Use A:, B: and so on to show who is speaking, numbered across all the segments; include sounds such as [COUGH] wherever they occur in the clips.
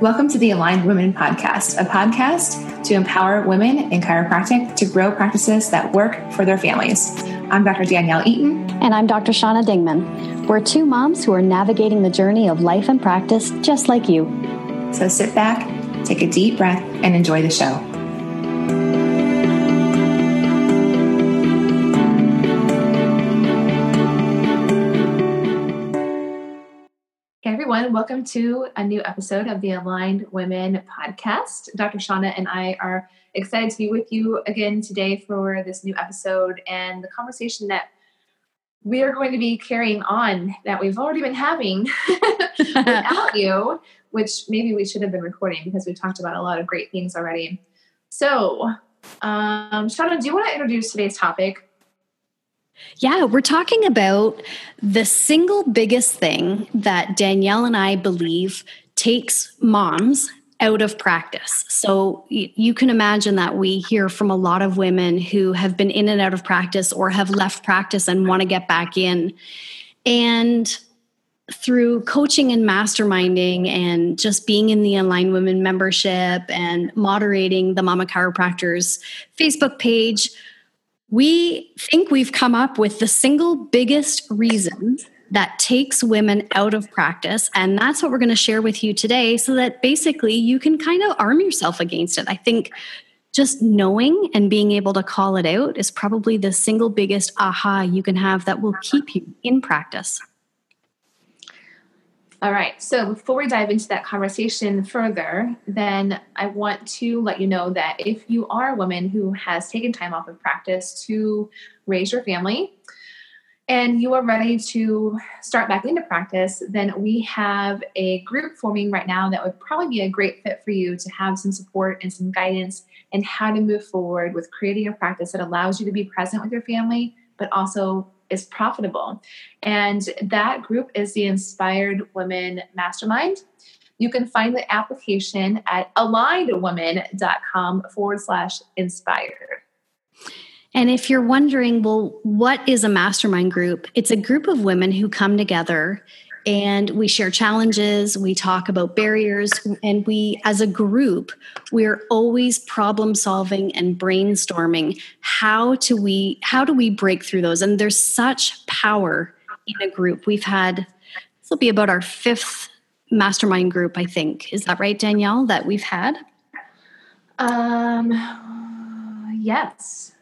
A: Welcome to the Aligned Women Podcast, a podcast to empower women in chiropractic to grow practices that work for their families. I'm Dr. Danielle Eaton.
B: And I'm Dr. Shauna Dingman. We're two moms who are navigating the journey of life and practice just like you.
A: So sit back, take a deep breath, and enjoy the show. Everyone. Welcome to a new episode of the Aligned Women podcast. Dr. Shauna and I are excited to be with you again today for this new episode and the conversation that we are going to be carrying on that we've already been having [LAUGHS] without you, which maybe we should have been recording because we've talked about a lot of great things already. So, um, Shauna, do you want to introduce today's topic?
B: Yeah, we're talking about the single biggest thing that Danielle and I believe takes moms out of practice. So you can imagine that we hear from a lot of women who have been in and out of practice or have left practice and want to get back in. And through coaching and masterminding and just being in the Aligned Women membership and moderating the Mama Chiropractors Facebook page, we think we've come up with the single biggest reason that takes women out of practice. And that's what we're going to share with you today so that basically you can kind of arm yourself against it. I think just knowing and being able to call it out is probably the single biggest aha you can have that will keep you in practice.
A: All right. So before we dive into that conversation further, then I want to let you know that if you are a woman who has taken time off of practice to raise your family and you are ready to start back into practice, then we have a group forming right now that would probably be a great fit for you to have some support and some guidance in how to move forward with creating a practice that allows you to be present with your family, but also is profitable. And that group is the Inspired Women Mastermind. You can find the application at alignedwomen.com forward slash inspired.
B: And if you're wondering, well, what is a mastermind group? It's a group of women who come together and we share challenges we talk about barriers and we as a group we're always problem solving and brainstorming how to we how do we break through those? And there's such power in a group. We've had this will be about our fifth mastermind group i think. Is that right danielle that we've had?
A: Um yes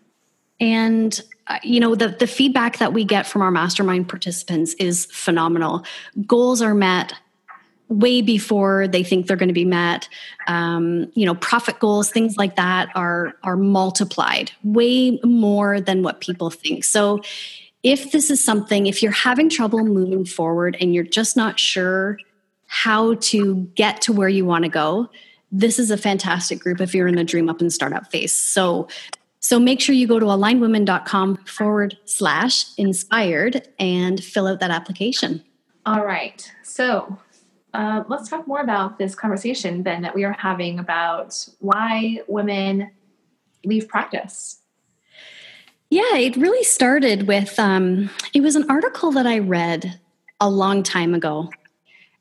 B: and uh, you know the the feedback that we get from our mastermind participants is phenomenal. Goals are met way before they think they're going to be met. Um, you know profit goals things like that are are multiplied way more than what people think. So if this is something if you're having trouble moving forward and you're just not sure how to get to where you want to go this is a fantastic group if you're in the dream up and startup phase. So so make sure you go to alignedwomen.com forward slash inspired and fill out that application.
A: All right. So uh, let's talk more about this conversation then that we are having about why women leave practice.
B: Yeah, it really started with um, it was an article that I read a long time ago.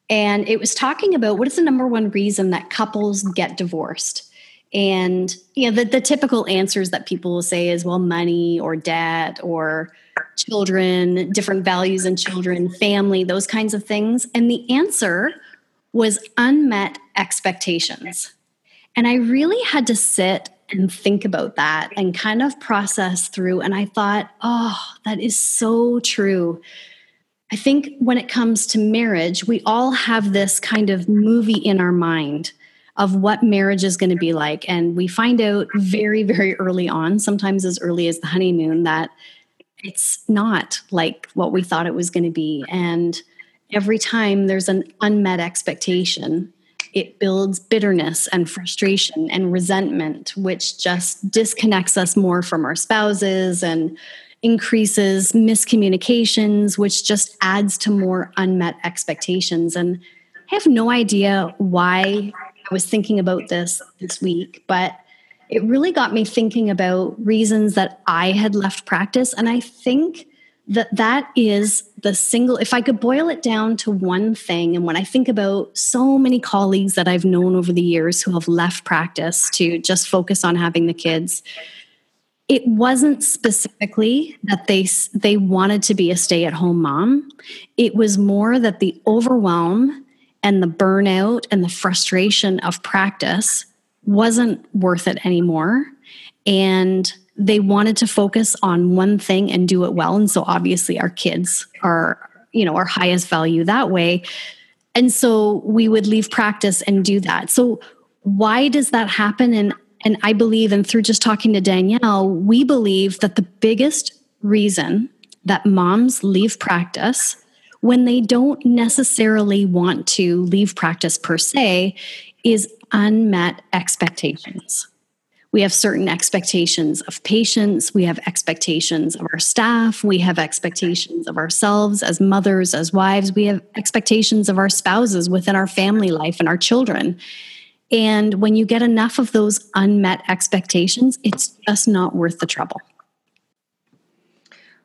B: And it was talking about what is the number one reason that couples get divorced and you know the, the typical answers that people will say is well money or debt or children different values in children family those kinds of things. And the answer was unmet expectations. And i really had to sit and think about that and kind of process through. And i thought oh that is so true. I think when it comes to marriage we all have this kind of movie in our mind of what marriage is going to be like. And we find out very, very early on, sometimes as early as the honeymoon, that it's not like what we thought it was going to be. And every time there's an unmet expectation, it builds bitterness and frustration and resentment, which just disconnects us more from our spouses and increases miscommunications, which just adds to more unmet expectations. And I have no idea why I was thinking about this this week, but it really got me thinking about reasons that I had left practice. And I think that that is the single if i could boil it down to one thing and when i think about so many colleagues that i've known over the years who have left practice to just focus on having the kids it wasn't specifically that they they wanted to be a stay-at-home mom it was more that the overwhelm and the burnout and the frustration of practice wasn't worth it anymore. And they wanted to focus on one thing and do it well. And so obviously our kids are you know our highest value that way. And so we would leave practice and do that. So why does that happen? And and i believe and through just talking to danielle we believe that the biggest reason that moms leave practice when they don't necessarily want to leave practice per se is unmet expectations. We have certain expectations of patients. We have expectations of our staff. We have expectations of ourselves as mothers as wives. We have expectations of our spouses within our family life and our children. And when you get enough of those unmet expectations it's just not worth the trouble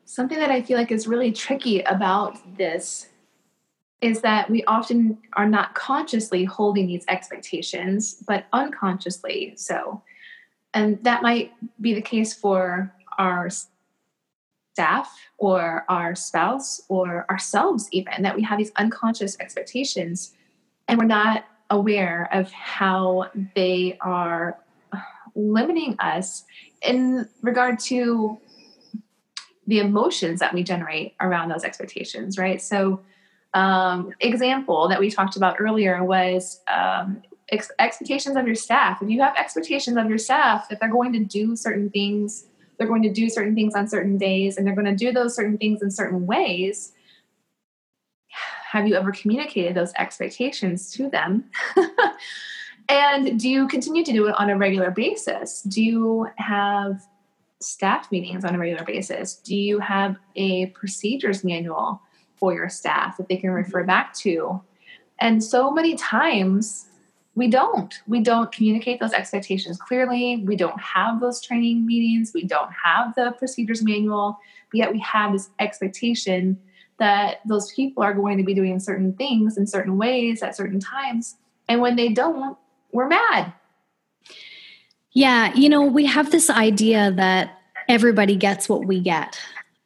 A: something that i feel like is really tricky about this is that we often are not consciously holding these expectations but unconsciously so. And that might be the case for our staff or our spouse or ourselves, even that we have these unconscious expectations and we're not aware of how they are limiting us in regard to the emotions that we generate around those expectations, right? So, um, example that we talked about earlier was um, ex- expectations of your staff. If you have expectations of your staff that they're going to do certain things, they're going to do certain things on certain days, and they're going to do those certain things in certain ways, have you ever communicated those expectations to them? [LAUGHS] and do you continue to do it on a regular basis? Do you have staff meetings on a regular basis? Do you have a procedures manual for your staff that they can refer mm-hmm. back to? And so many times we don't we don't communicate those expectations clearly we don't have those training meetings we don't have the procedures manual but yet we have this expectation that those people are going to be doing certain things in certain ways at certain times and when they don't we're mad
B: yeah you know we have this idea that everybody gets what we get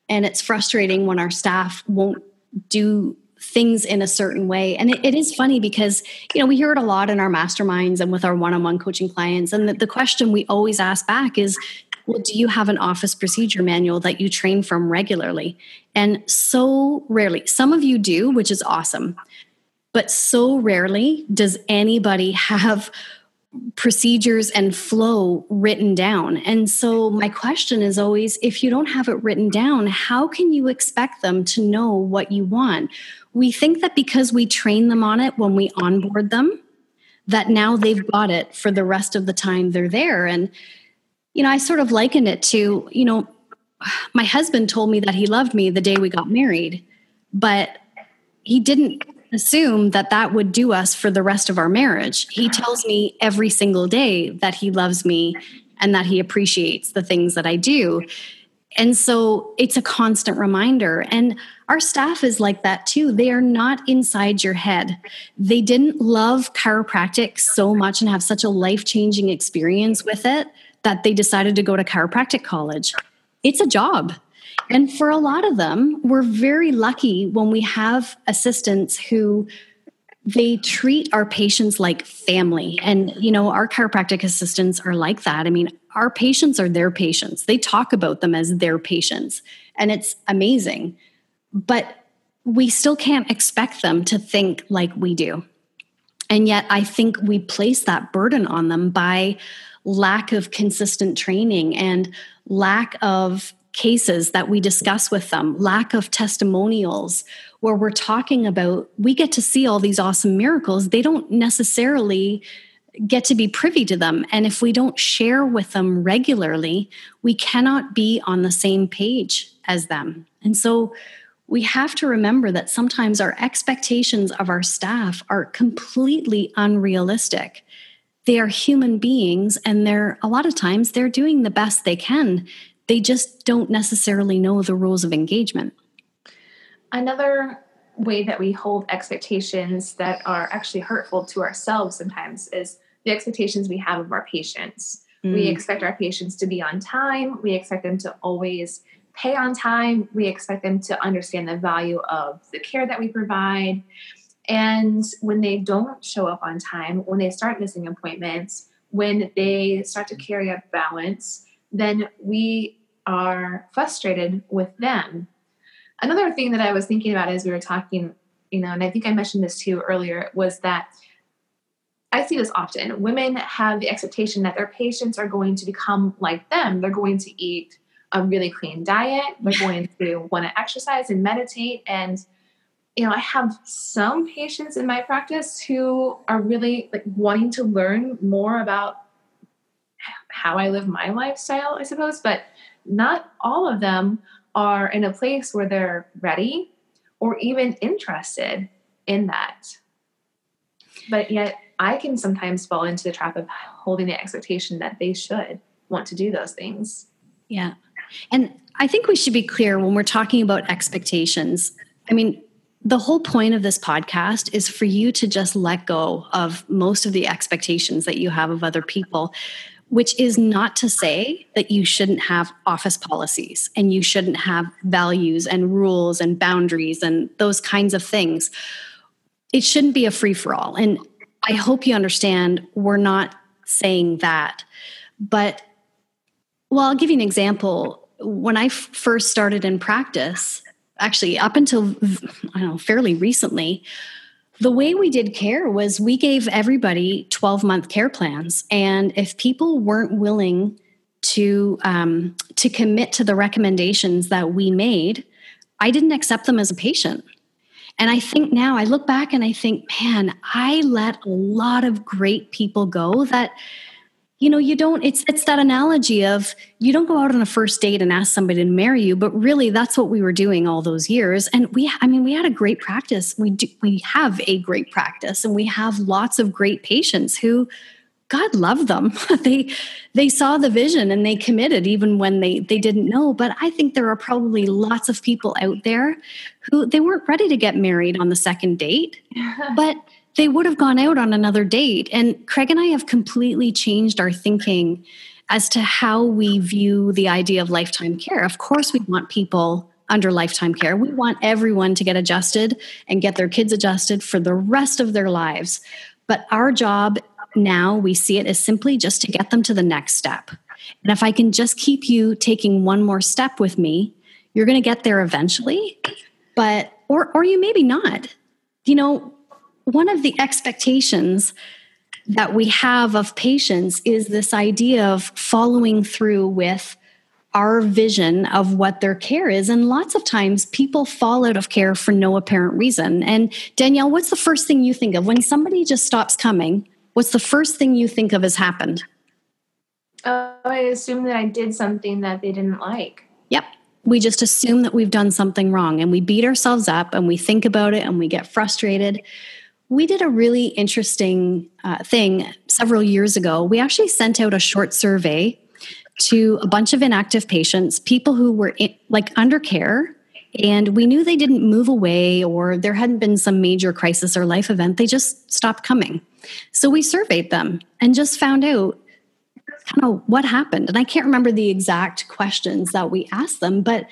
B: and it's frustrating when our staff won't do things in a certain way. And it, it is funny because, you know, we hear it a lot in our masterminds and with our one on one coaching clients. And the, the question we always ask back is, well, do you have an office procedure manual that you train from regularly? And so rarely, some of you do, which is awesome, but so rarely does anybody [LAUGHS] have procedures and flow written down. And so, my question is always if you don't have it written down, how can you expect them to know what you want? We think that because we train them on it when we onboard them, that now they've got it for the rest of the time they're there. And, you know, I sort of liken it to, you know, my husband told me that he loved me the day we got married, but he didn't assume that that would do us for the rest of our marriage. He tells me every single day that he loves me and that he appreciates the things that I do. And so it's a constant reminder. And our staff is like that too. They are not inside your head. They didn't love chiropractic so much and have such a life changing experience with it that they decided to go to chiropractic college. It's a job. And for a lot of them, we're very lucky when we have assistants who they treat our patients like family. And, you know, our chiropractic assistants are like that. I mean, our patients are their patients. They talk about them as their patients, and it's amazing. But we still can't expect them to think like we do. And yet, I think we place that burden on them by lack of consistent training and lack of cases that we discuss with them, lack of testimonials, where we're talking about we get to see all these awesome miracles. They don't necessarily get to be privy to them. And if we don't share with them regularly, we cannot be on the same page as them. And so we have to remember that sometimes our expectations of our staff are completely unrealistic. They are human beings and they're a lot of times they're doing the best they can they just don't necessarily know the rules of engagement.
A: another way that we hold expectations that are actually hurtful to ourselves sometimes is the expectations we have of our patients. Mm. We expect our patients to be on time, we expect them to always pay on time, we expect them to understand the value of the care that we provide. And when they don't show up on time, when they start missing appointments, when they start to carry a balance, then we are frustrated with them. Another thing that I was thinking about as we were talking, you know, and I think I mentioned this too earlier, was that I see this often. Women have the expectation that their patients are going to become like them. They're going to eat a really clean diet. They're [LAUGHS] going to want to exercise and meditate. And, you know, I have some patients in my practice who are really like wanting to learn more about how I live my lifestyle, I suppose, but not all of them are in a place where they're ready or even interested in that. But yet, I can sometimes fall into the trap of holding the expectation that they should want to do those things.
B: Yeah. And I think we should be clear when we're talking about expectations. I mean, the whole point of this podcast is for you to just let go of most of the expectations that you have of other people which is not to say that you shouldn't have office policies and you shouldn't have values and rules and boundaries and those kinds of things. It shouldn't be a free for all. And I hope you understand we're not saying that. But, well, I'll give you an example. When I first started in practice, actually, up until I don't know, fairly recently, the way we did care was we gave everybody 12 month care plans. And if people weren't willing to, um, to commit to the recommendations that we made, I didn't accept them as a patient. And I think now I look back and I think, man, I let a lot of great people go that you know you don't it's it's that analogy of you don't go out on a first date and ask somebody to marry you but really that's what we were doing all those years. And we i mean we had a great practice. We do we have a great practice and we have lots of great patients who god loved them. [LAUGHS] They they saw the vision and they committed even when they they didn't know. But i think there are probably lots of people out there who they weren't ready to get married on the second date [LAUGHS] but they would have gone out on another date. And Craig and I have completely changed our thinking as to how we view the idea of lifetime care. Of course, we want people under lifetime care. We want everyone to get adjusted and get their kids adjusted for the rest of their lives. But our job now, we see it as simply just to get them to the next step. And if I can just keep you taking one more step with me, you're going to get there eventually. But, or, or you maybe not. You know, one of the expectations that we have of patients is this idea of following through with our vision of what their care is. And lots of times people fall out of care for no apparent reason. And Danielle, what's the first thing you think of when somebody just stops coming? What's the first thing you think of has happened?
A: Oh, I assume that I did something that they didn't like.
B: Yep. We just assume that we've done something wrong and we beat ourselves up and we think about it and we get frustrated we did a really interesting uh, thing several years ago. We actually sent out a short survey to a bunch of inactive patients, people who were in, like under care, and we knew they didn't move away or there hadn't been some major crisis or life event. They just stopped coming. So we surveyed them and just found out kind of what happened. And I can't remember the exact questions that we asked them, but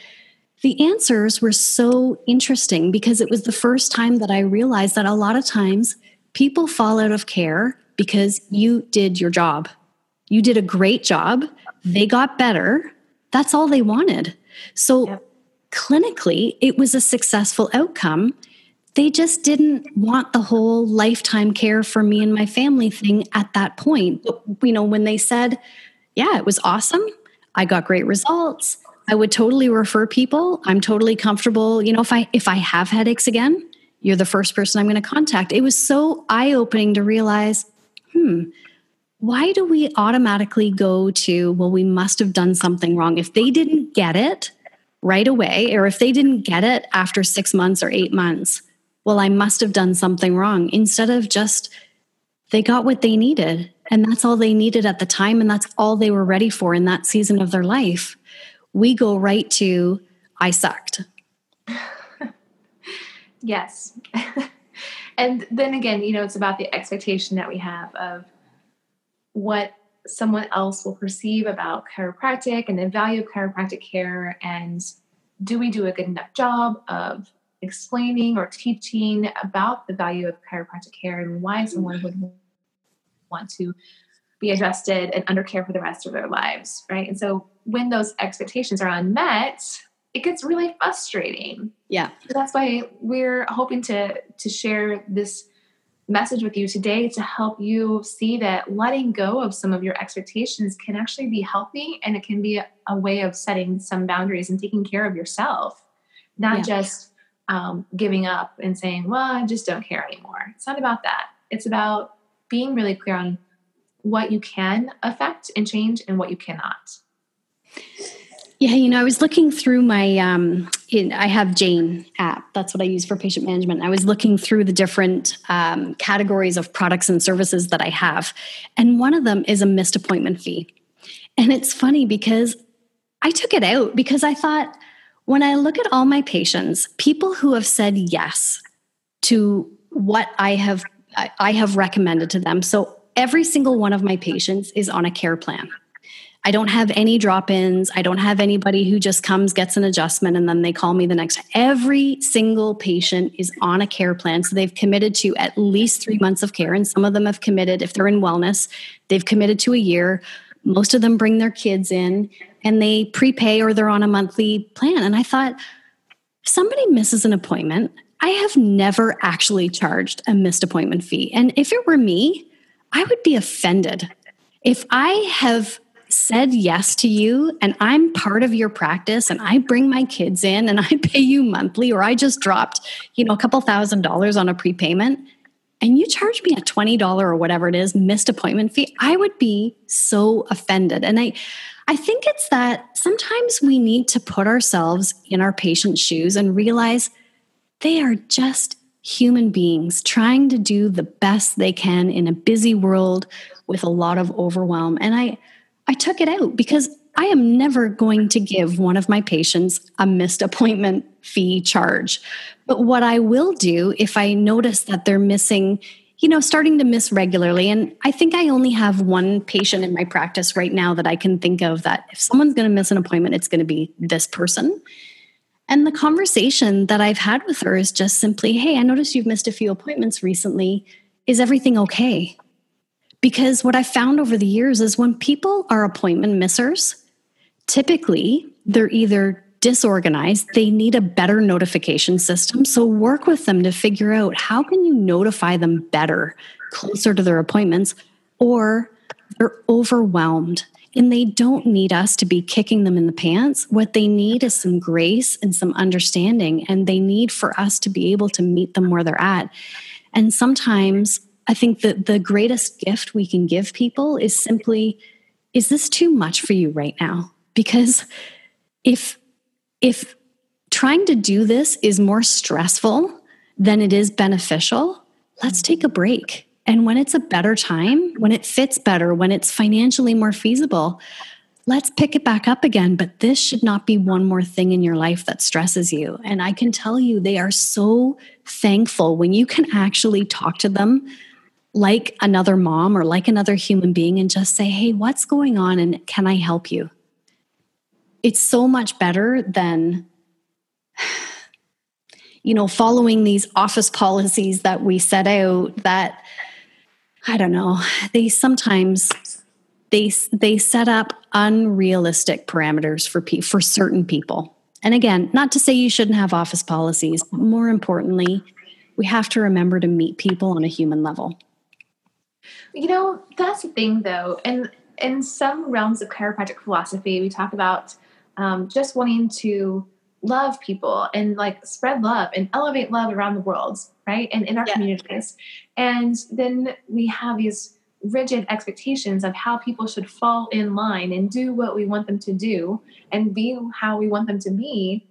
B: the answers were so interesting because it was the first time that I realized that a lot of times people fall out of care because you did your job. You did a great job. They got better. That's all they wanted. So, clinically, it was a successful outcome. They just didn't want the whole lifetime care for me and my family thing at that point. You know, when they said, Yeah, it was awesome. I got great results. I would totally refer people. I'm totally comfortable. You know, if I if I have headaches again, you're the first person I'm going to contact. It was so eye-opening to realize, hmm, why do we automatically go to, well, we must have done something wrong? If they didn't get it right away, or if they didn't get it after six months or eight months, well, I must have done something wrong. Instead of just, they got what they needed. And that's all they needed at the time. And that's all they were ready for in that season of their life we go right to I sucked. [LAUGHS]
A: Yes. [LAUGHS] and then again, you know, it's about the expectation that we have of what someone else will perceive about chiropractic and the value of chiropractic care and do we do a good enough job of explaining or teaching about the value of chiropractic care and why someone would want to be adjusted and under care for the rest of their lives, right? And so when those expectations are unmet, it gets really frustrating.
B: Yeah.
A: So that's why we're hoping to to share this message with you today to help you see that letting go of some of your expectations can actually be healthy and it can be a, a way of setting some boundaries and taking care of yourself, not yeah. just um, giving up and saying, well, I just don't care anymore. It's not about that. It's about being really clear on what you can affect and change and what you cannot.
B: Yeah, you know, I was looking through my um in, I have Jane app. That's what I use for patient management. I was looking through the different um, categories of products and services that I have, and one of them is a missed appointment fee. And it's funny because I took it out because I thought when I look at all my patients, people who have said yes to what I have I have recommended to them. So every single one of my patients is on a care plan. I don't have any drop ins. I don't have anybody who just comes, gets an adjustment, and then they call me the next. Every single patient is on a care plan. So they've committed to at least three months of care. And some of them have committed, if they're in wellness, they've committed to a year. Most of them bring their kids in and they prepay or they're on a monthly plan. And I thought, if somebody misses an appointment, I have never actually charged a missed appointment fee. And if it were me, I would be offended. If I have said yes to you and I'm part of your practice and I bring my kids in and [LAUGHS] I pay you monthly or I just dropped, you know, a couple thousand dollars on a prepayment and you charge me a $20 or whatever it is missed appointment fee, I would be so offended. And I I think it's that sometimes we need to put ourselves in our patient's shoes and realize they are just human beings trying to do the best they can in a busy world with a lot of overwhelm. And I I took it out because I am never going to give one of my patients a missed appointment fee charge. But what I will do if I notice that they're missing, you know, starting to miss regularly, and I think I only have one patient in my practice right now that I can think of that if someone's going to miss an appointment, it's going to be this person. And the conversation that I've had with her is just simply, hey, I noticed you've missed a few appointments recently. Is everything okay? Because what I found over the years is when people are appointment missers, typically they're either disorganized, they need a better notification system. So work with them to figure out how can you notify them better closer to their appointments or they're overwhelmed and they don't need us to be kicking them in the pants. What they need is some grace and some understanding, and they need for us to be able to meet them where they're at. And sometimes I think that the greatest gift we can give people is simply, is this too much for you right now? Because if if trying to do this is more stressful than it is beneficial, let's take a break. And when it's a better time, when it fits better, when it's financially more feasible, let's pick it back up again. But this should not be one more thing in your life that stresses you. And I can tell you, they are so thankful when you can actually talk to them like another mom or like another human being and just say, hey, what's going on and can I help you? It's so much better than, [SIGHS] you know, following these office policies that we set out that, I don't know, they sometimes they they set up unrealistic parameters for pe- for certain people. And again, not to say you shouldn't have office policies, but more importantly, we have to remember to meet people on a human level.
A: You know, that's the thing though. And in some realms of chiropractic philosophy, we talk about um, just wanting to love people and like spread love and elevate love around the world, right? And in our yeah. communities. And then we have these rigid expectations of how people should fall in line and do what we want them to do and be how we want them to be,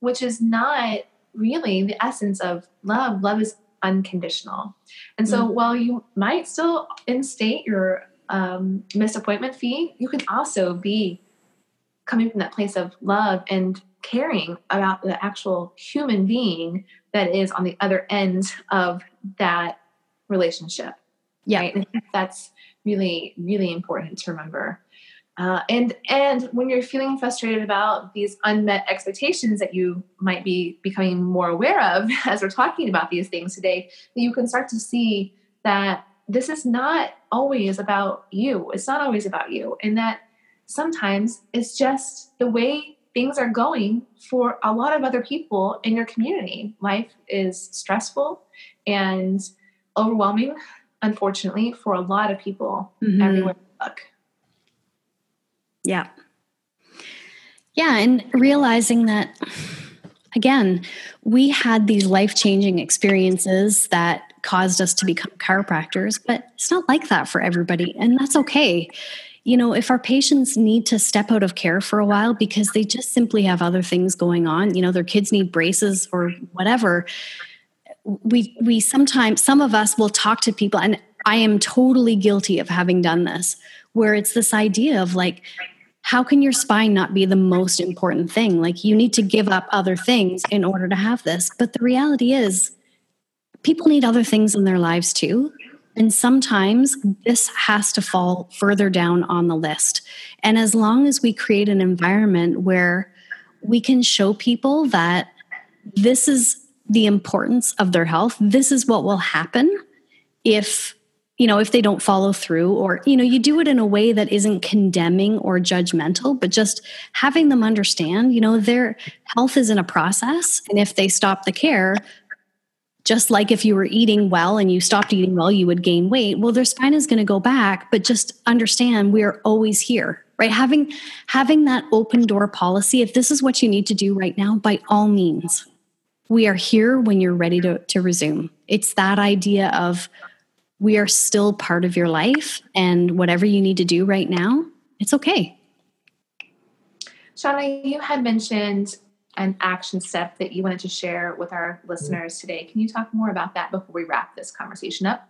A: which is not really the essence of love. Love is unconditional. And so mm-hmm. while you might still instate your um, missed appointment fee, you can also be coming from that place of love and caring about the actual human being that is on the other end of that relationship.
B: Yeah.
A: Right? that's really, really important to remember. Uh, and and when you're feeling frustrated about these unmet expectations that you might be becoming more aware of [LAUGHS] as we're talking about these things today, that you can start to see that this is not always about you. It's not always about you, and that sometimes it's just the way things are going for a lot of other people in your community. Life is stressful and overwhelming, unfortunately, for a lot of people mm-hmm. everywhere look.
B: Yeah. Yeah. And realizing that, again, we had these life changing experiences that caused us to become chiropractors, but it's not like that for everybody. And that's okay. You know, if our patients need to step out of care for a while because they just simply have other things going on, you know, their kids need braces or whatever, we we sometimes some of us will talk to people and I am totally guilty of having done this where it's this idea of like how can your spine not be the most important thing? Like you need to give up other things in order to have this. But the reality is people need other things in their lives too and sometimes this has to fall further down on the list. And as long as we create an environment where we can show people that this is the importance of their health this is what will happen if you know if they don't follow through or you know you do it in a way that isn't condemning or judgmental but just having them understand you know their health is in a process. And if they stop the care just like if you were eating well and you stopped eating well you would gain weight. Well their spine is going to go back but just understand we are always here right? Having having that open door policy if this is what you need to do right now by all means we are here when you're ready to, to resume. It's that idea of we are still part of your life and whatever you need to do right now it's okay.
A: Shauna you had mentioned an action step that you wanted to share with our listeners today can you talk more about that before we wrap this conversation up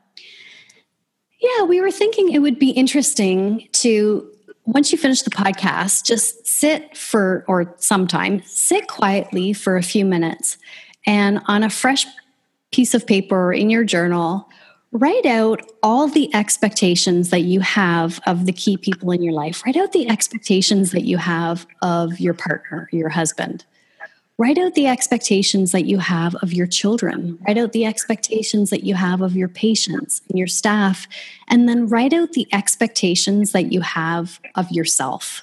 B: yeah we were thinking it would be interesting to once you finish the podcast just sit for or sometime sit quietly for a few minutes and on a fresh piece of paper in your journal write out all the expectations that you have of the key people in your life. Write out the expectations that you have of your partner, your husband. Write out the expectations that you have of your children. Write out the expectations that you have of your patients and your staff. And then write out the expectations that you have of yourself.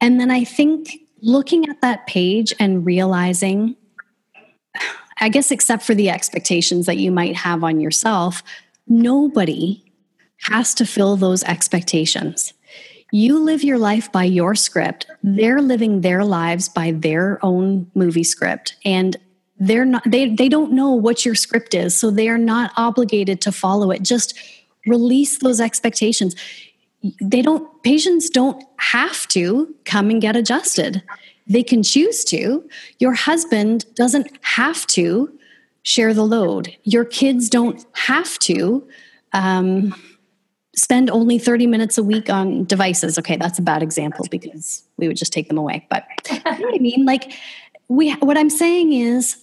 B: And then I think looking at that page and realizing I guess, except for the expectations that you might have on yourself, nobody has to fill those expectations. You live your life by your script. They're living their lives by their own movie script. And they're not they they don't know what your script is, so they are not obligated to follow it. Just release those expectations. They don't patients don't have to come and get adjusted. They can choose to. Your husband doesn't have to share the load. Your kids don't have to um, spend only 30 minutes a week on devices. Okay, that's a bad example because we would just take them away. But you know what I mean? Like, we, what I'm saying is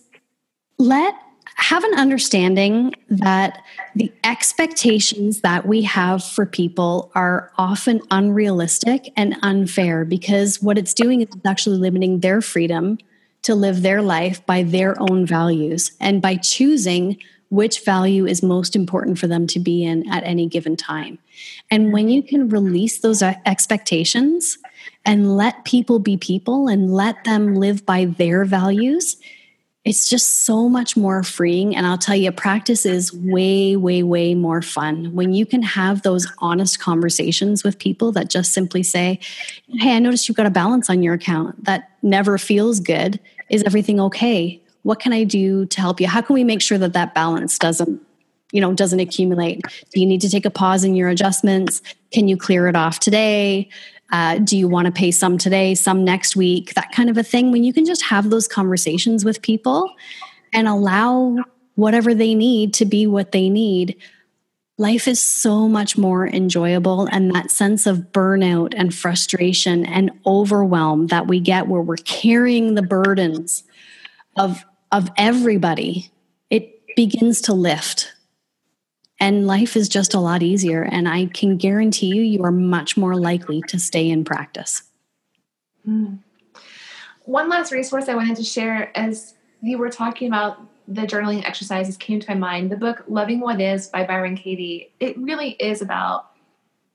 B: let have an understanding that the expectations that we have for people are often unrealistic and unfair because what it's doing is it's actually limiting their freedom to live their life by their own values and by choosing which value is most important for them to be in at any given time. And when you can release those expectations and let people be people and let them live by their values, it's just so much more freeing. And I'll tell you, practice is way, way, way more fun when you can have those honest conversations with people that just simply say, Hey, I noticed you've got a balance on your account that never feels good. Is everything okay? What can I do to help you? How can we make sure that that balance doesn't you know doesn't accumulate do you need to take a pause in your adjustments can you clear it off today uh, do you want to pay some today, some next week? That kind of a thing. When you can just have those conversations with people and allow whatever they need to be what they need, life is so much more enjoyable. And that sense of burnout and frustration and overwhelm that we get where we're carrying the burdens of, of everybody, it begins to lift. And life is just a lot easier. And I can guarantee you, you are much more likely to stay in practice.
A: Mm. One last resource I wanted to share as you were talking about the journaling exercises came to my mind. The book Loving What Is by Byron Katie. It really is about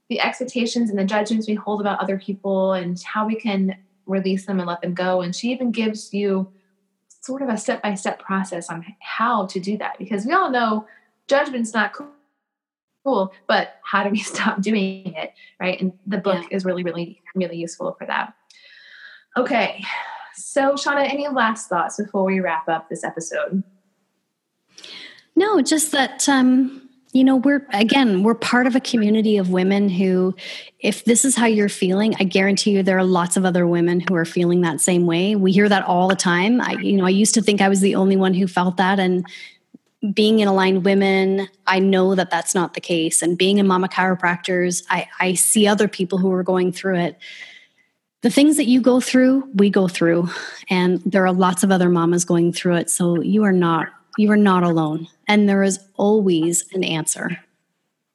A: the expectations and the judgments we hold about other people and how we can release them and let them go. And she even gives you sort of a step by step process on how to do that because we all know judgment's not cool, but how do we [LAUGHS] stop doing it? Right. And the book yeah. is really, really, really useful for that. Okay. So, Shauna, any last thoughts before we wrap up this episode?
B: No, just that um, you know we're again we're part of a community of women who, if this is how you're feeling, I guarantee you there are lots of other women who are feeling that same way. We hear that all the time. I you know I used to think I was the only one who felt that, and being in aligned women i know that that's not the case and being in mama chiropractors I, I see other people who are going through it the things that you go through we go through and there are lots of other mamas going through it so you are not you are not alone and there is always an answer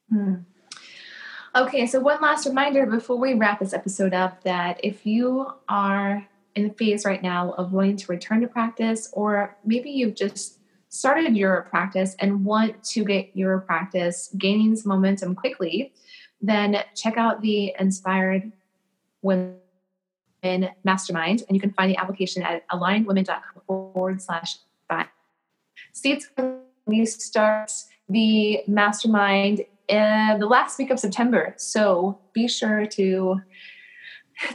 A: hmm. okay so one last reminder before we wrap this episode up that if you are in the phase right now of wanting to return to practice or maybe you've just started your practice and want to get your practice gaining some momentum quickly then check out the inspired women mastermind and you can find the application at alignedwomen.com forward slash five Seats we start the mastermind in the last week of September. So be sure to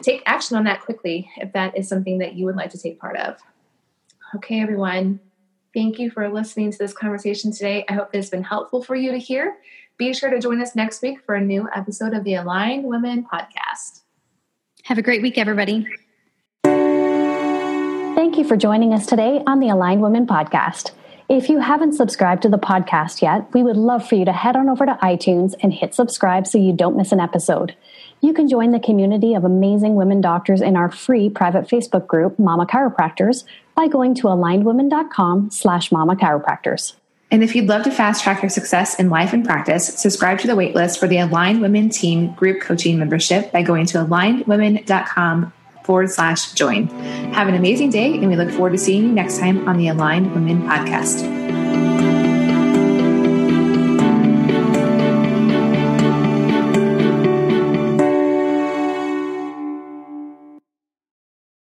A: take action on that quickly if that is something that you would like to take part of. Okay, everyone. Thank you for listening to this conversation today. I hope this has been helpful for you to hear. Be sure to join us next week for a new episode of the Aligned Women podcast.
B: Have a great week, everybody.
C: Thank you for joining us today on the Aligned Women podcast. If you haven't subscribed to the podcast yet, we would love for you to head on over to iTunes and hit subscribe so you don't miss an episode. You can join the community of amazing women doctors in our free private Facebook group, Mama Chiropractors, by going to alignedwomen.com slash mama chiropractors.
A: And if you'd love to fast track your success in life and practice, subscribe to the waitlist for the Aligned Women Team Group Coaching membership by going to alignedwomen.com forward slash join. Have an amazing day, and we look forward to seeing you next time on the Aligned Women podcast.